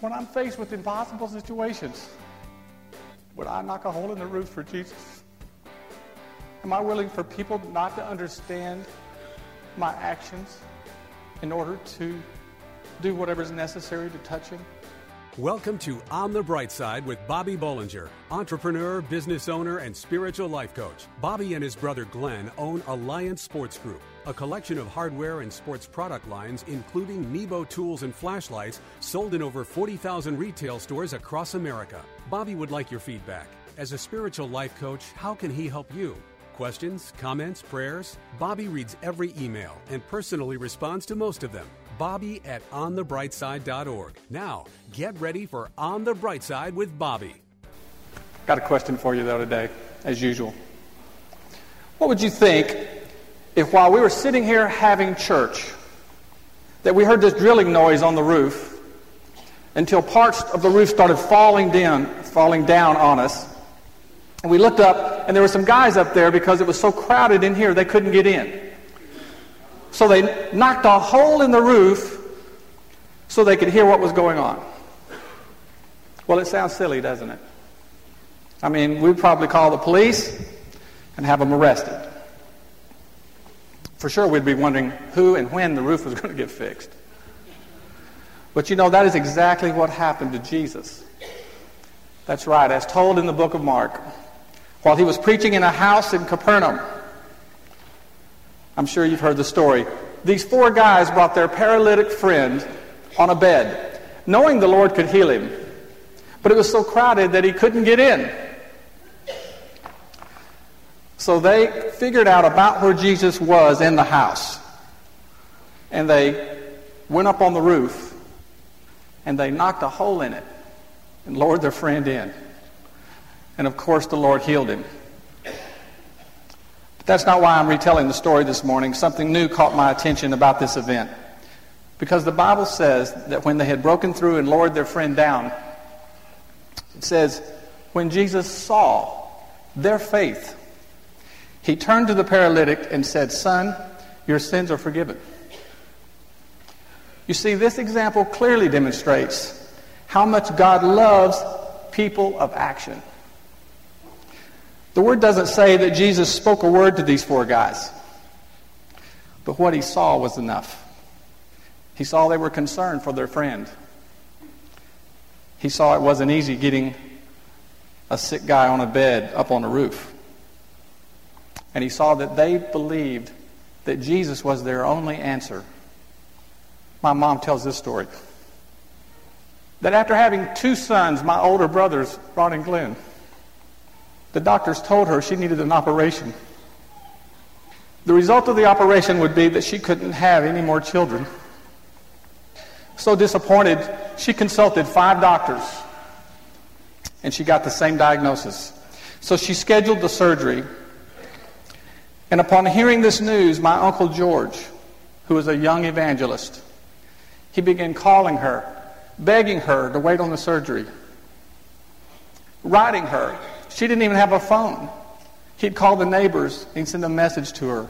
When I'm faced with impossible situations, would I knock a hole in the roof for Jesus? Am I willing for people not to understand my actions in order to do whatever is necessary to touch Him? Welcome to On the Bright Side with Bobby Bollinger, entrepreneur, business owner, and spiritual life coach. Bobby and his brother Glenn own Alliance Sports Group, a collection of hardware and sports product lines, including Nebo tools and flashlights, sold in over 40,000 retail stores across America. Bobby would like your feedback. As a spiritual life coach, how can he help you? Questions, comments, prayers? Bobby reads every email and personally responds to most of them. Bobby at onthebrightside.org. Now, get ready for On the Bright Side with Bobby. Got a question for you, though, today, as usual. What would you think if while we were sitting here having church, that we heard this drilling noise on the roof until parts of the roof started falling down, falling down on us? And we looked up, and there were some guys up there because it was so crowded in here they couldn't get in. So they knocked a hole in the roof so they could hear what was going on. Well, it sounds silly, doesn't it? I mean, we'd probably call the police and have them arrested. For sure, we'd be wondering who and when the roof was going to get fixed. But you know, that is exactly what happened to Jesus. That's right, as told in the book of Mark while he was preaching in a house in Capernaum. I'm sure you've heard the story. These four guys brought their paralytic friend on a bed, knowing the Lord could heal him. But it was so crowded that he couldn't get in. So they figured out about where Jesus was in the house. And they went up on the roof and they knocked a hole in it and lowered their friend in. And of course, the Lord healed him. But that's not why I'm retelling the story this morning. Something new caught my attention about this event. Because the Bible says that when they had broken through and lowered their friend down, it says, when Jesus saw their faith, he turned to the paralytic and said, Son, your sins are forgiven. You see, this example clearly demonstrates how much God loves people of action. The word doesn't say that Jesus spoke a word to these four guys, but what he saw was enough. He saw they were concerned for their friend. He saw it wasn't easy getting a sick guy on a bed up on a roof. And he saw that they believed that Jesus was their only answer. My mom tells this story. That after having two sons, my older brothers, Ron and Glenn, the doctors told her she needed an operation. The result of the operation would be that she couldn't have any more children. So disappointed, she consulted five doctors and she got the same diagnosis. So she scheduled the surgery. And upon hearing this news, my Uncle George, who was a young evangelist, he began calling her, begging her to wait on the surgery, writing her, she didn't even have a phone. He'd call the neighbors and send a message to her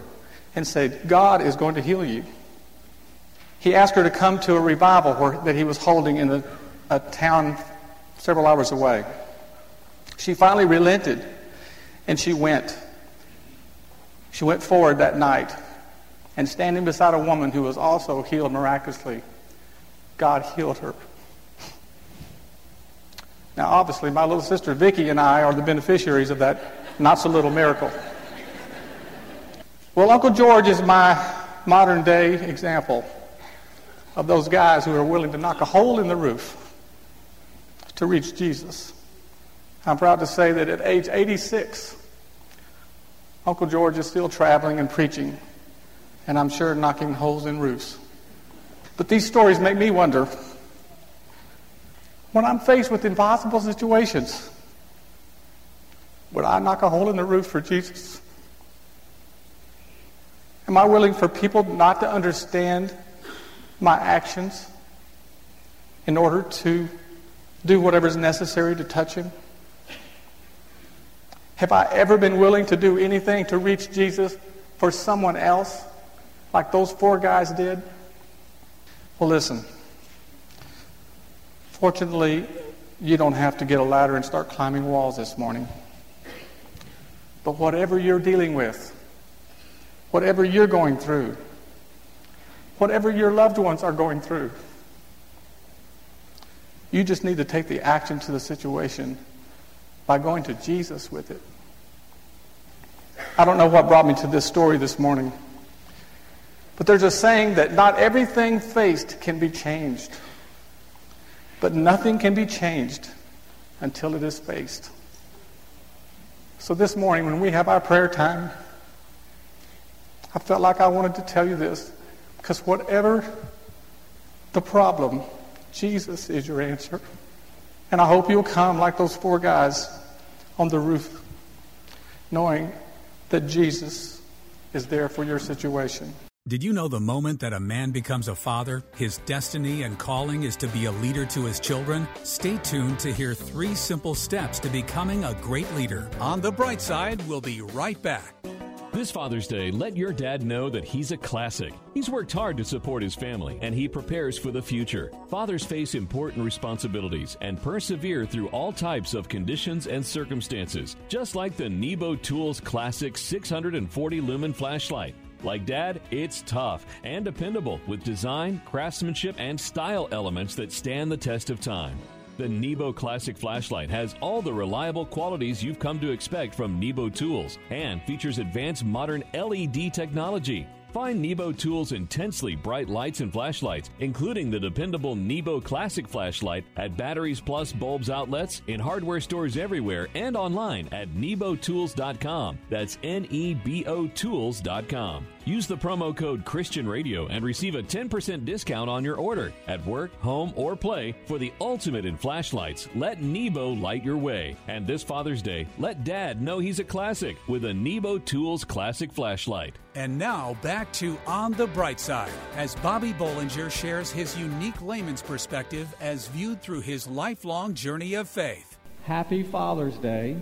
and say, God is going to heal you. He asked her to come to a revival where, that he was holding in a, a town several hours away. She finally relented and she went. She went forward that night and standing beside a woman who was also healed miraculously, God healed her. Now, obviously, my little sister Vicky and I are the beneficiaries of that not so little miracle. Well, Uncle George is my modern day example of those guys who are willing to knock a hole in the roof to reach Jesus. I'm proud to say that at age 86, Uncle George is still traveling and preaching, and I'm sure knocking holes in roofs. But these stories make me wonder when I'm faced with impossible situations, would I knock a hole in the roof for Jesus? Am I willing for people not to understand my actions in order to do whatever is necessary to touch Him? Have I ever been willing to do anything to reach Jesus for someone else like those four guys did? Well, listen. Fortunately, you don't have to get a ladder and start climbing walls this morning. But whatever you're dealing with, whatever you're going through, whatever your loved ones are going through, you just need to take the action to the situation by going to Jesus with it. I don't know what brought me to this story this morning, but there's a saying that not everything faced can be changed. But nothing can be changed until it is faced. So this morning, when we have our prayer time, I felt like I wanted to tell you this because whatever the problem, Jesus is your answer. And I hope you'll come like those four guys on the roof, knowing that Jesus is there for your situation. Did you know the moment that a man becomes a father, his destiny and calling is to be a leader to his children? Stay tuned to hear three simple steps to becoming a great leader. On the bright side, we'll be right back. This Father's Day, let your dad know that he's a classic. He's worked hard to support his family and he prepares for the future. Fathers face important responsibilities and persevere through all types of conditions and circumstances, just like the Nebo Tools Classic 640 lumen flashlight. Like Dad, it's tough and dependable with design, craftsmanship, and style elements that stand the test of time. The Nebo Classic flashlight has all the reliable qualities you've come to expect from Nebo tools and features advanced modern LED technology. Find Nebo Tools' intensely bright lights and flashlights, including the dependable Nebo Classic flashlight, at Batteries Plus Bulbs outlets, in hardware stores everywhere, and online at nebotools.com. That's N E B O Tools.com. Use the promo code Christian Radio and receive a 10% discount on your order at work, home, or play for the ultimate in flashlights. Let Nebo light your way. And this Father's Day, let Dad know he's a classic with a Nebo Tools Classic flashlight. And now back to On the Bright Side as Bobby Bollinger shares his unique layman's perspective as viewed through his lifelong journey of faith. Happy Father's Day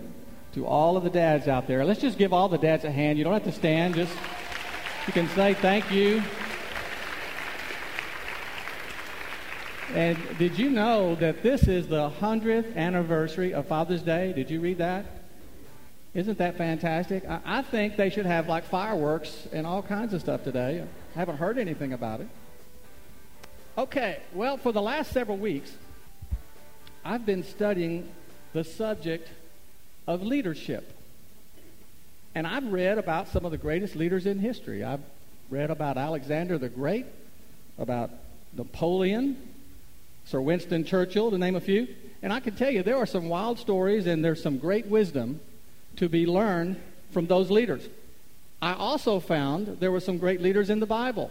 to all of the dads out there. Let's just give all the dads a hand. You don't have to stand, just you can say thank you. And did you know that this is the 100th anniversary of Father's Day? Did you read that? Isn't that fantastic? I, I, think they should have like fireworks and all kinds of stuff today. I haven't heard anything about it. Okay, well, for the last several weeks, I've been studying the subject of leadership. And I've read about some of the greatest leaders in history. I've read about Alexander the Great, about Napoleon, Sir Winston Churchill, to name a few. And I can tell you there are some wild stories and there's some great wisdom to be learned from those leaders. I also found there were some great leaders in the Bible,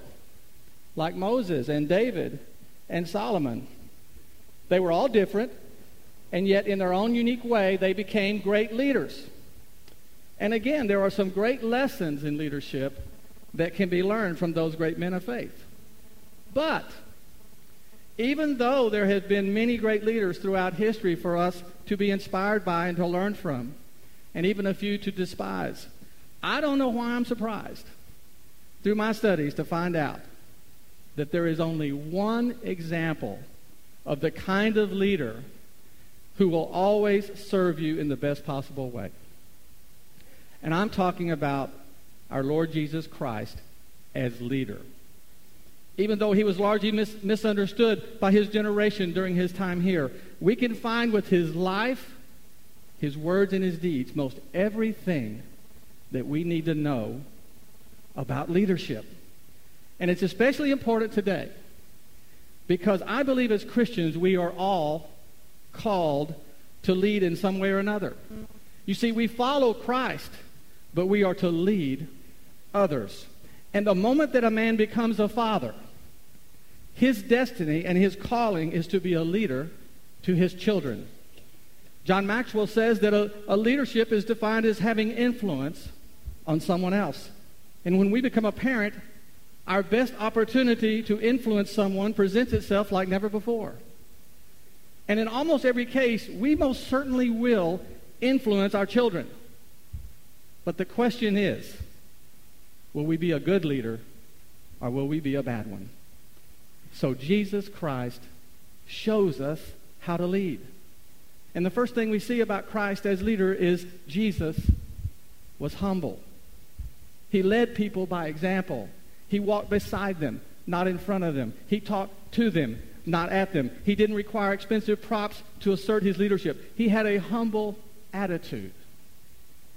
like Moses and David and Solomon. They were all different, and yet in their own unique way, they became great leaders. And again, there are some great lessons in leadership that can be learned from those great men of faith. But even though there have been many great leaders throughout history for us to be inspired by and to learn from, and even a few to despise, I don't know why I'm surprised through my studies to find out that there is only one example of the kind of leader who will always serve you in the best possible way. And I'm talking about our Lord Jesus Christ as leader. Even though he was largely mis- misunderstood by his generation during his time here, we can find with his life, his words, and his deeds most everything that we need to know about leadership. And it's especially important today because I believe as Christians we are all called to lead in some way or another. You see, we follow Christ but we are to lead others. And the moment that a man becomes a father, his destiny and his calling is to be a leader to his children. John Maxwell says that a, a, leadership is defined as having influence on someone else. And when we become a parent, our best opportunity to influence someone presents itself like never before. And in almost every case, we most certainly will influence our children. But the question is will we be a good leader or will we be a bad one? So Jesus Christ shows us how to lead. And the first thing we see about Christ as leader is Jesus was humble. He led people by example. He walked beside them, not in front of them. He talked to them, not at them. He didn't require expensive props to assert his leadership. He had a humble attitude.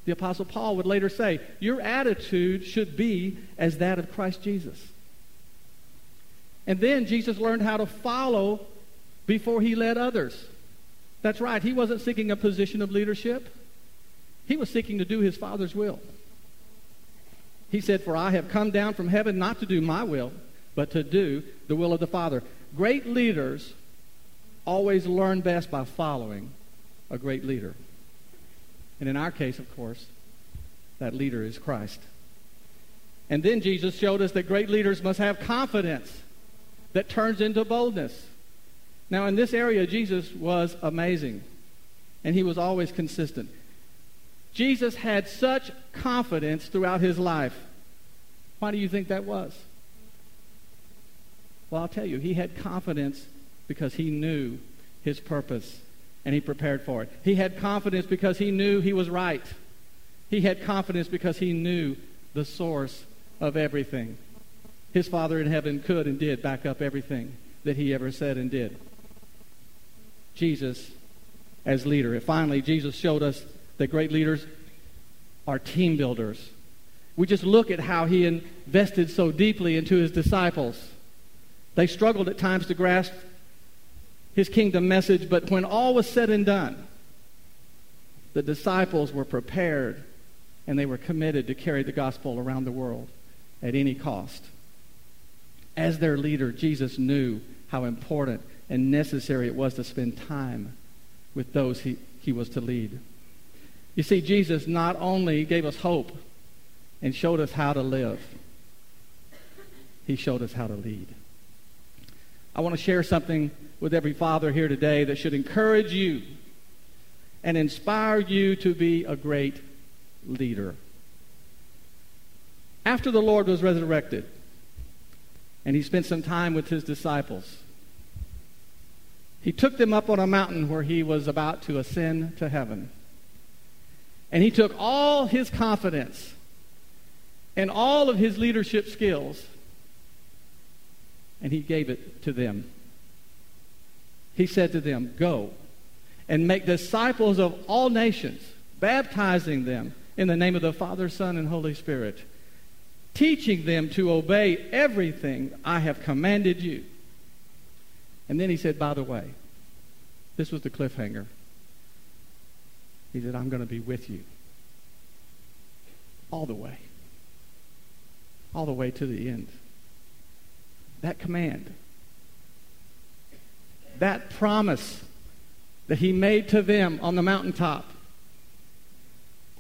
The Apostle Paul would later say, Your attitude should be as that of Christ Jesus. And then Jesus learned how to follow before he led others. That's right, he wasn't seeking a position of leadership, he was seeking to do his Father's will. He said, For I have come down from heaven not to do my will, but to do the will of the Father. Great leaders always learn best by following a great leader. And in our case, of course, that leader is Christ. And then Jesus showed us that great leaders must have confidence that turns into boldness. Now, in this area, Jesus was amazing, and he was always consistent. Jesus had such confidence throughout his life. Why do you think that was? Well, I'll tell you, he had confidence because he knew his purpose and he prepared for it. He had confidence because he knew he was right. He had confidence because he knew the source of everything. His Father in heaven could and did back up everything that he ever said and did. Jesus as leader. And finally, Jesus showed us that great leaders are team builders. We just look at how he invested so deeply into his disciples. They struggled at times to grasp his kingdom message, but when all was said and done, the disciples were prepared and they were committed to carry the gospel around the world at any cost. As their leader, Jesus knew how important and necessary it was to spend time with those he, he was to lead. You see, Jesus not only gave us hope and showed us how to live, he showed us how to lead. I want to share something with every father here today that should encourage you and inspire you to be a great leader. After the Lord was resurrected and he spent some time with his disciples, he took them up on a mountain where he was about to ascend to heaven. And he took all his confidence and all of his leadership skills and he gave it to them. He said to them, Go and make disciples of all nations, baptizing them in the name of the Father, Son, and Holy Spirit, teaching them to obey everything I have commanded you. And then he said, By the way, this was the cliffhanger. He said, I'm going to be with you all the way, all the way to the end. That command, that promise that he made to them on the mountaintop,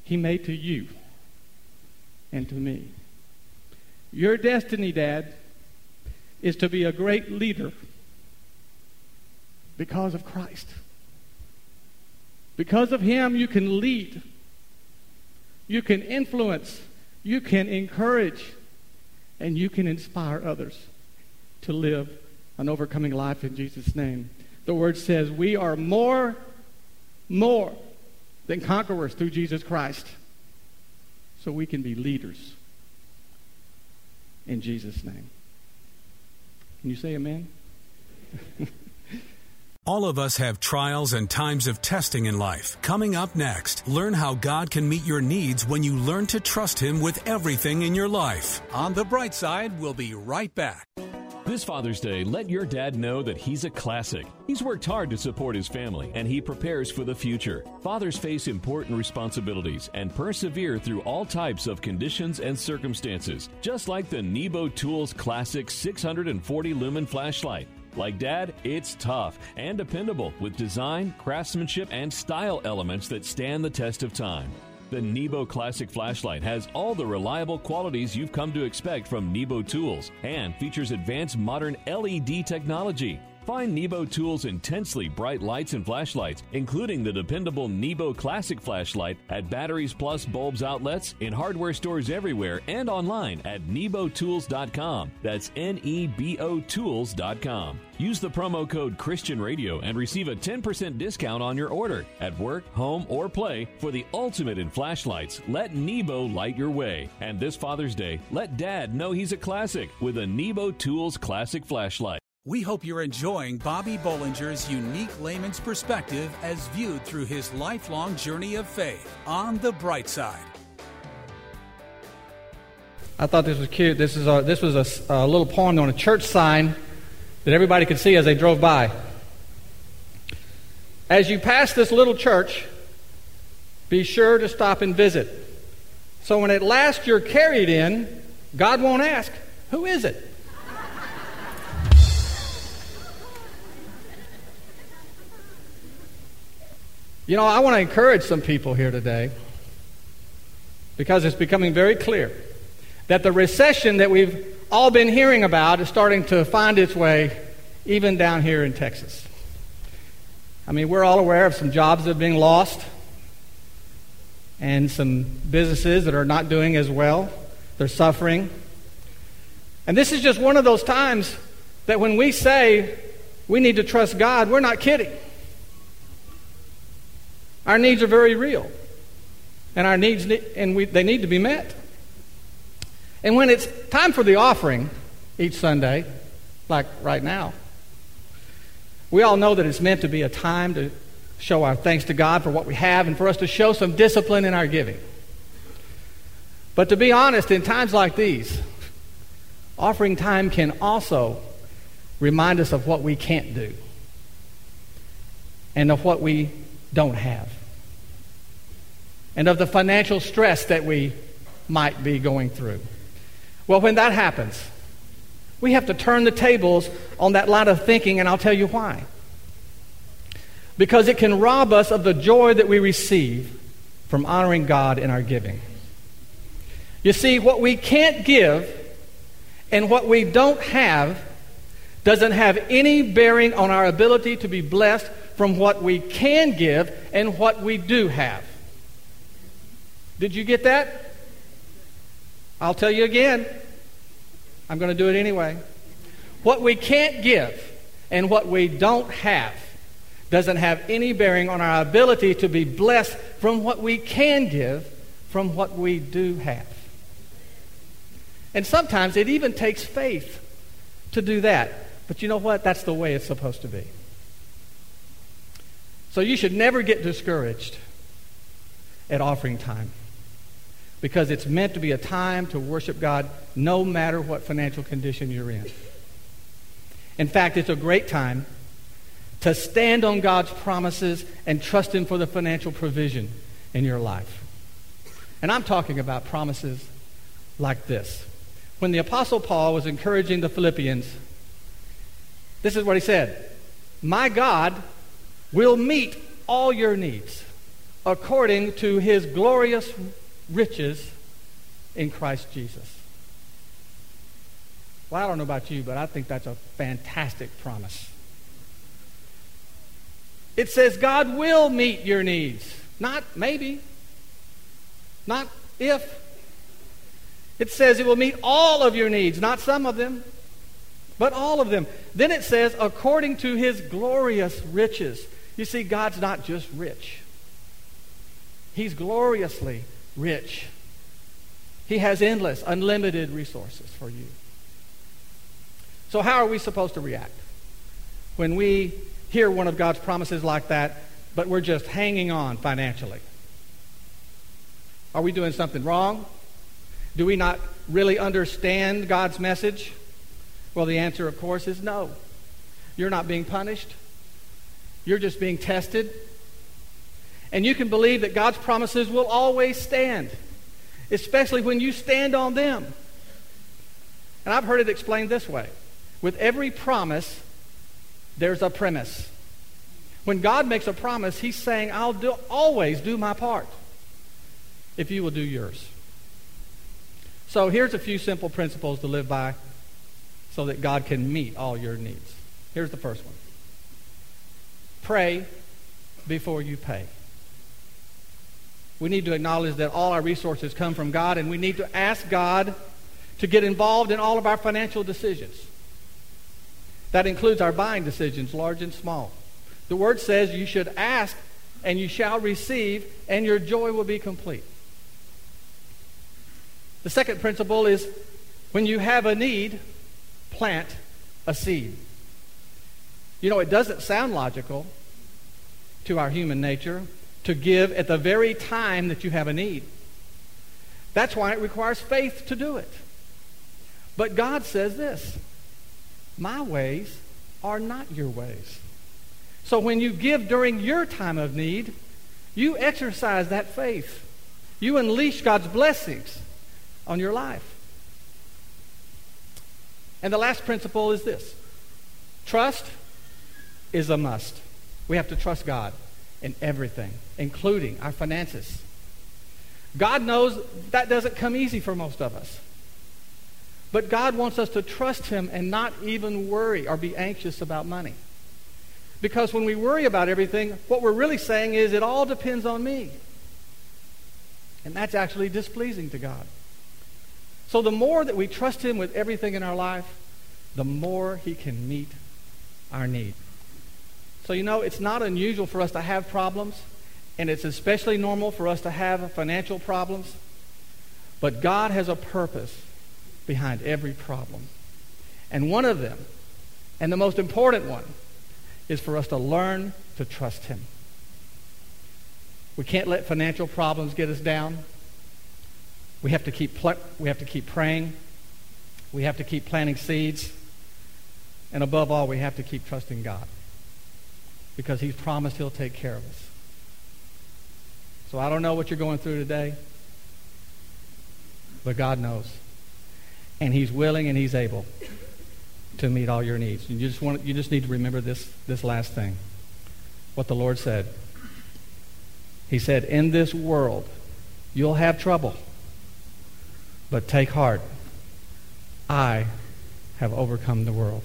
he made to you and to me. Your destiny, Dad, is to be a great leader because of Christ. Because of Him, you can lead, you can influence, you can encourage, and you can inspire others to live an overcoming life in Jesus' name. The Word says we are more, more than conquerors through Jesus Christ. So we can be leaders in Jesus' name. Can you say amen? All of us have trials and times of testing in life. Coming up next, learn how God can meet your needs when you learn to trust Him with everything in your life. On the bright side, we'll be right back. This Father's Day, let your dad know that he's a classic. He's worked hard to support his family and he prepares for the future. Fathers face important responsibilities and persevere through all types of conditions and circumstances, just like the Nebo Tools Classic 640 lumen flashlight. Like Dad, it's tough and dependable with design, craftsmanship, and style elements that stand the test of time. The Nebo Classic flashlight has all the reliable qualities you've come to expect from Nebo tools and features advanced modern LED technology. Find Nebo Tools' intensely bright lights and flashlights, including the dependable Nebo Classic flashlight, at Batteries Plus Bulbs outlets, in hardware stores everywhere, and online at nebotools.com. That's N E B O Tools.com. Use the promo code Christian Radio and receive a 10% discount on your order. At work, home, or play, for the ultimate in flashlights, let Nebo light your way. And this Father's Day, let Dad know he's a classic with a Nebo Tools Classic flashlight. We hope you're enjoying Bobby Bollinger's unique layman's perspective as viewed through his lifelong journey of faith on the bright side. I thought this was cute. This, is a, this was a, a little poem on a church sign that everybody could see as they drove by. As you pass this little church, be sure to stop and visit. So when at last you're carried in, God won't ask, Who is it? You know, I want to encourage some people here today because it's becoming very clear that the recession that we've all been hearing about is starting to find its way even down here in Texas. I mean, we're all aware of some jobs that are being lost and some businesses that are not doing as well. They're suffering. And this is just one of those times that when we say we need to trust God, we're not kidding. Our needs are very real. And our needs, and we, they need to be met. And when it's time for the offering each Sunday, like right now, we all know that it's meant to be a time to show our thanks to God for what we have and for us to show some discipline in our giving. But to be honest, in times like these, offering time can also remind us of what we can't do and of what we don't have and of the financial stress that we might be going through. Well, when that happens, we have to turn the tables on that line of thinking, and I'll tell you why. Because it can rob us of the joy that we receive from honoring God in our giving. You see, what we can't give and what we don't have doesn't have any bearing on our ability to be blessed from what we can give and what we do have. Did you get that? I'll tell you again. I'm going to do it anyway. What we can't give and what we don't have doesn't have any bearing on our ability to be blessed from what we can give from what we do have. And sometimes it even takes faith to do that. But you know what? That's the way it's supposed to be. So you should never get discouraged at offering time because it's meant to be a time to worship God no matter what financial condition you're in. In fact, it's a great time to stand on God's promises and trust Him for the financial provision in your life. And I'm talking about promises like this. When the Apostle Paul was encouraging the Philippians, this is what he said My God will meet all your needs according to his glorious riches in Christ Jesus. Well, I don't know about you, but I think that's a fantastic promise. It says God will meet your needs. Not maybe. Not if. It says it will meet all of your needs, not some of them, but all of them. Then it says, according to his glorious riches. You see, God's not just rich, he's gloriously rich. He has endless, unlimited resources for you. So, how are we supposed to react when we hear one of God's promises like that, but we're just hanging on financially? Are we doing something wrong? Do we not really understand God's message? Well, the answer, of course, is no. You're not being punished. You're just being tested and you can believe that God's promises will always stand, especially when you stand on them. And I've heard it explained this way with every promise, there's a premise. When God makes a promise, He's saying, I'll do, always do my part if you will do yours. So here's a few simple principles to live by so that God can meet all your needs. Here's the first one Pray before you pay. We need to acknowledge that all our resources come from God, and we need to ask God to get involved in all of our financial decisions. That includes our buying decisions, large and small. The Word says you should ask, and you shall receive, and your joy will be complete. The second principle is when you have a need, plant a seed. You know, it doesn't sound logical to our human nature to give at the very time that you have a need. That's why it requires faith to do it. But God says this My ways are not your ways. So when you give during your time of need, you exercise that faith. You unleash God's blessings on your life. And the last principle is this trust is a must. We have to trust God in everything, including our finances. God knows that doesn't come easy for most of us. But God wants us to trust Him and not even worry or be anxious about money. Because when we worry about everything, what we're really saying is it all depends on me. And that's actually displeasing to God. So the more that we trust Him with everything in our life, the more He can meet our need. So, you know, it's not unusual for us to have problems, and it's especially normal for us to have financial problems. But God has a purpose behind every problem. And one of them, and the most important one, is for us to learn to trust Him. We can't let financial problems get us down. We have to keep, pl- we have to keep praying. We have to keep planting seeds. And above all, we have to keep trusting God because He's promised He'll take care of us. So I don't know what you're going through today, but God knows. And He's willing and He's able to meet all your needs. You just, want, you just need to remember this, this last thing what the Lord said. He said, In this world, you'll have trouble, but take heart. I have overcome the world.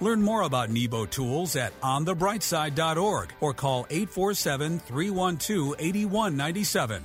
Learn more about Nebo tools at onthebrightside.org or call 847 312 8197.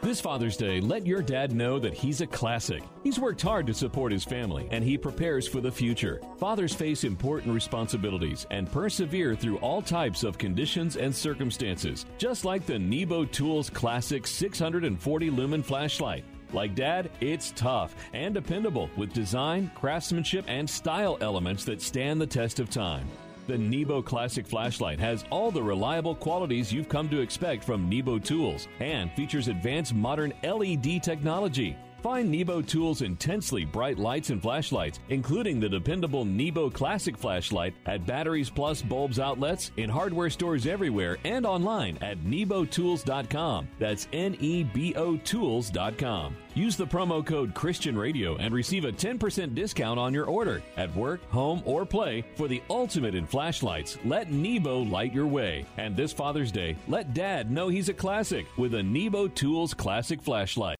This Father's Day, let your dad know that he's a classic. He's worked hard to support his family and he prepares for the future. Fathers face important responsibilities and persevere through all types of conditions and circumstances, just like the Nebo Tools Classic 640 lumen flashlight. Like Dad, it's tough and dependable with design, craftsmanship, and style elements that stand the test of time. The Nebo Classic flashlight has all the reliable qualities you've come to expect from Nebo tools and features advanced modern LED technology. Find Nebo Tools' intensely bright lights and flashlights, including the dependable Nebo Classic flashlight, at Batteries Plus Bulbs outlets, in hardware stores everywhere, and online at nebotools.com. That's N E B O Tools.com. Use the promo code Christian Radio and receive a 10% discount on your order at work, home, or play for the ultimate in flashlights. Let Nebo light your way. And this Father's Day, let Dad know he's a classic with a Nebo Tools Classic flashlight.